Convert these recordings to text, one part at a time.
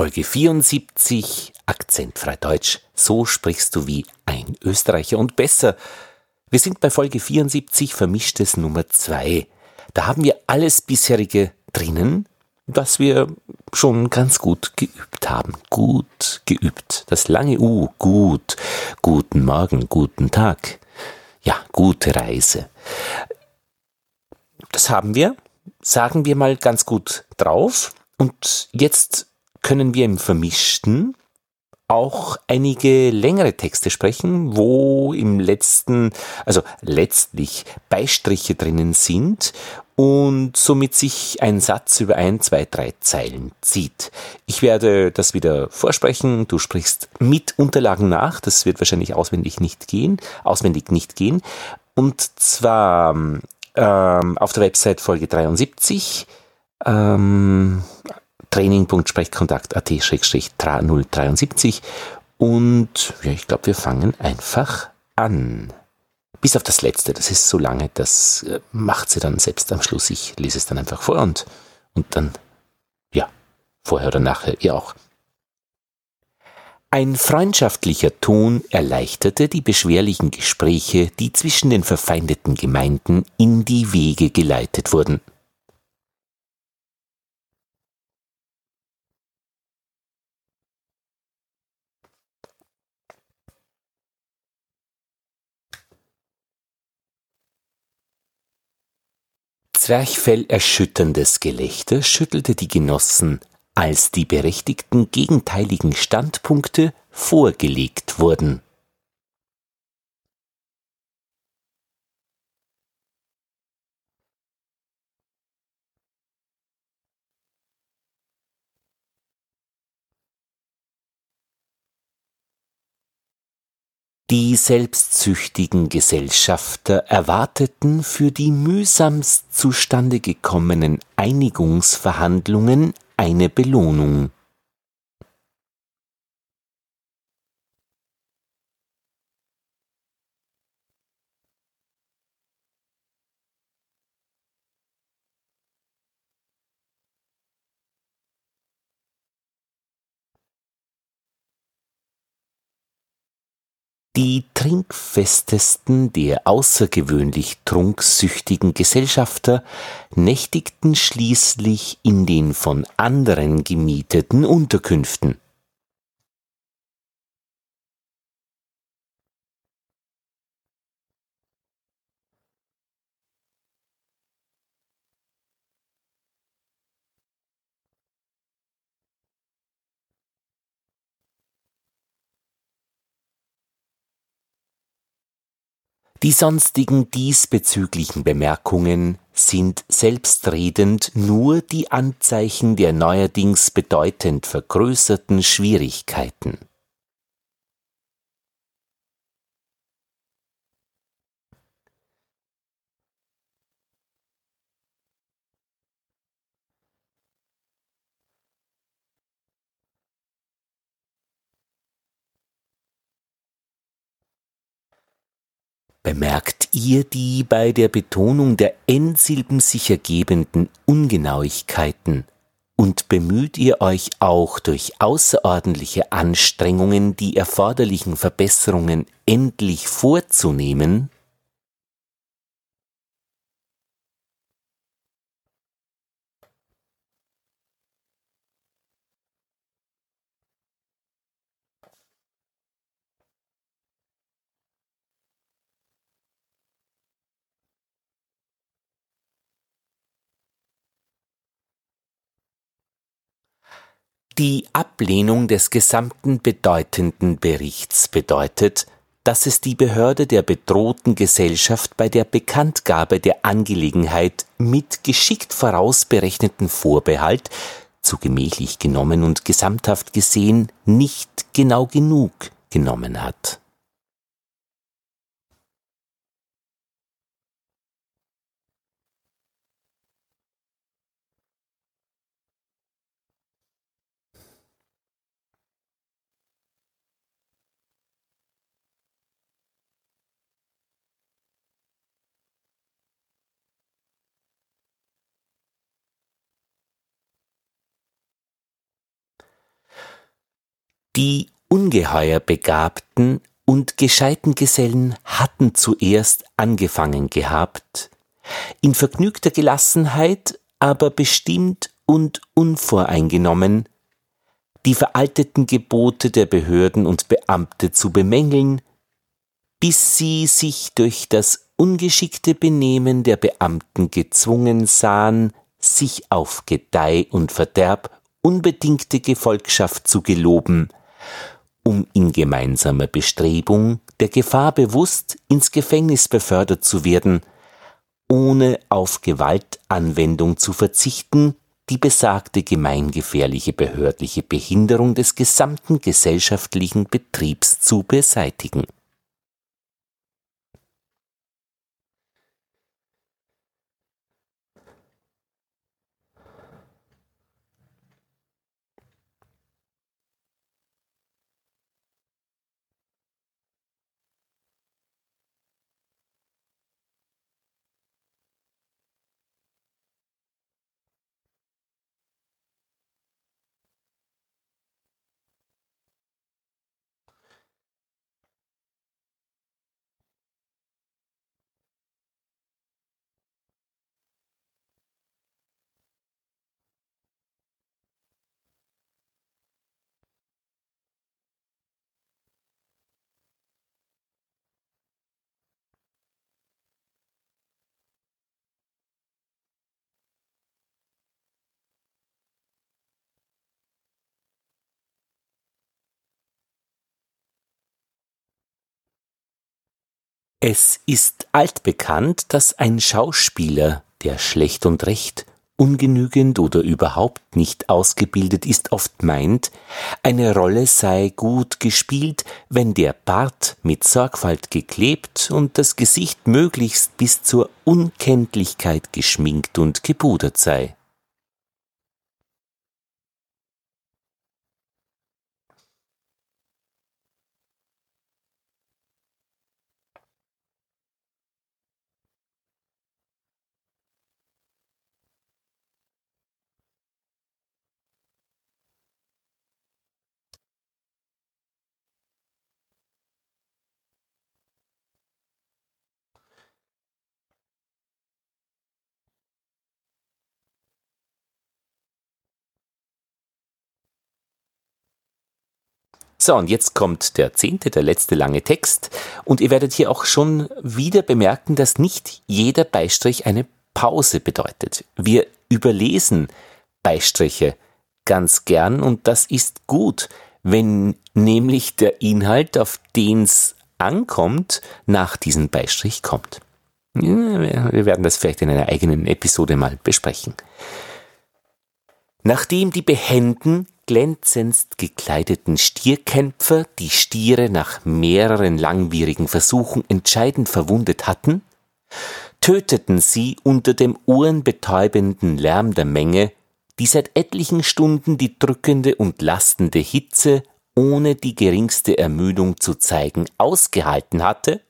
Folge 74, akzentfrei Deutsch, so sprichst du wie ein Österreicher und besser. Wir sind bei Folge 74, vermischtes Nummer 2. Da haben wir alles bisherige drinnen, was wir schon ganz gut geübt haben. Gut geübt. Das lange U, gut. Guten Morgen, guten Tag. Ja, gute Reise. Das haben wir, sagen wir mal ganz gut drauf. Und jetzt können wir im Vermischten auch einige längere Texte sprechen, wo im letzten, also letztlich Beistriche drinnen sind und somit sich ein Satz über ein, zwei, drei Zeilen zieht. Ich werde das wieder vorsprechen. Du sprichst mit Unterlagen nach. Das wird wahrscheinlich auswendig nicht gehen, auswendig nicht gehen. Und zwar ähm, auf der Website Folge 73. Ähm, training.sprechkontakt.at-073 und ja, ich glaube, wir fangen einfach an. Bis auf das letzte, das ist so lange, das äh, macht sie dann selbst am Schluss. Ich lese es dann einfach vor und, und dann, ja, vorher oder nachher, ihr auch. Ein freundschaftlicher Ton erleichterte die beschwerlichen Gespräche, die zwischen den verfeindeten Gemeinden in die Wege geleitet wurden. Zwerchfellerschütterndes Gelächter schüttelte die Genossen, als die berechtigten gegenteiligen Standpunkte vorgelegt wurden. Die selbstsüchtigen Gesellschafter erwarteten für die mühsamst zustande gekommenen Einigungsverhandlungen eine Belohnung. Die trinkfestesten der außergewöhnlich trunksüchtigen Gesellschafter nächtigten schließlich in den von anderen gemieteten Unterkünften Die sonstigen diesbezüglichen Bemerkungen sind selbstredend nur die Anzeichen der neuerdings bedeutend vergrößerten Schwierigkeiten Bemerkt ihr die bei der Betonung der Endsilben sich ergebenden Ungenauigkeiten und bemüht ihr euch auch durch außerordentliche Anstrengungen die erforderlichen Verbesserungen endlich vorzunehmen? Die Ablehnung des gesamten bedeutenden Berichts bedeutet, dass es die Behörde der bedrohten Gesellschaft bei der Bekanntgabe der Angelegenheit mit geschickt vorausberechneten Vorbehalt zu gemächlich genommen und gesamthaft gesehen nicht genau genug genommen hat. Die ungeheuer begabten und gescheiten Gesellen hatten zuerst angefangen gehabt, in vergnügter Gelassenheit, aber bestimmt und unvoreingenommen, die veralteten Gebote der Behörden und Beamte zu bemängeln, bis sie sich durch das ungeschickte Benehmen der Beamten gezwungen sahen, sich auf Gedeih und Verderb unbedingte Gefolgschaft zu geloben, um in gemeinsamer Bestrebung der Gefahr bewusst ins Gefängnis befördert zu werden, ohne auf Gewaltanwendung zu verzichten, die besagte gemeingefährliche behördliche Behinderung des gesamten gesellschaftlichen Betriebs zu beseitigen. Es ist altbekannt, dass ein Schauspieler, der schlecht und recht, ungenügend oder überhaupt nicht ausgebildet ist, oft meint, eine Rolle sei gut gespielt, wenn der Bart mit Sorgfalt geklebt und das Gesicht möglichst bis zur Unkenntlichkeit geschminkt und gepudert sei. So, und jetzt kommt der zehnte, der letzte lange Text. Und ihr werdet hier auch schon wieder bemerken, dass nicht jeder Beistrich eine Pause bedeutet. Wir überlesen Beistriche ganz gern und das ist gut, wenn nämlich der Inhalt, auf den es ankommt, nach diesem Beistrich kommt. Wir werden das vielleicht in einer eigenen Episode mal besprechen. Nachdem die Behenden glänzendst gekleideten Stierkämpfer die Stiere nach mehreren langwierigen Versuchen entscheidend verwundet hatten, töteten sie unter dem ohrenbetäubenden Lärm der Menge, die seit etlichen Stunden die drückende und lastende Hitze ohne die geringste Ermüdung zu zeigen ausgehalten hatte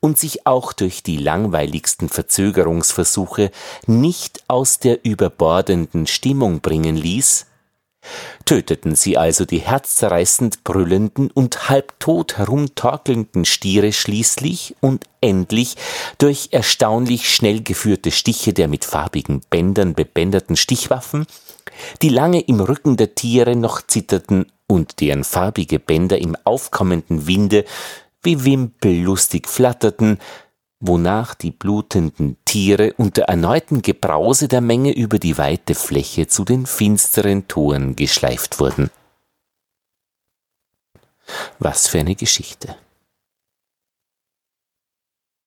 und sich auch durch die langweiligsten Verzögerungsversuche nicht aus der überbordenden Stimmung bringen ließ, töteten sie also die herzzerreißend brüllenden und halbtot herumtorkelnden Stiere schließlich und endlich durch erstaunlich schnell geführte Stiche der mit farbigen Bändern bebänderten Stichwaffen, die lange im Rücken der Tiere noch zitterten und deren farbige Bänder im aufkommenden Winde wie Wimpel lustig flatterten, wonach die blutenden Tiere unter erneuten Gebrause der Menge über die weite Fläche zu den finsteren Toren geschleift wurden. Was für eine Geschichte.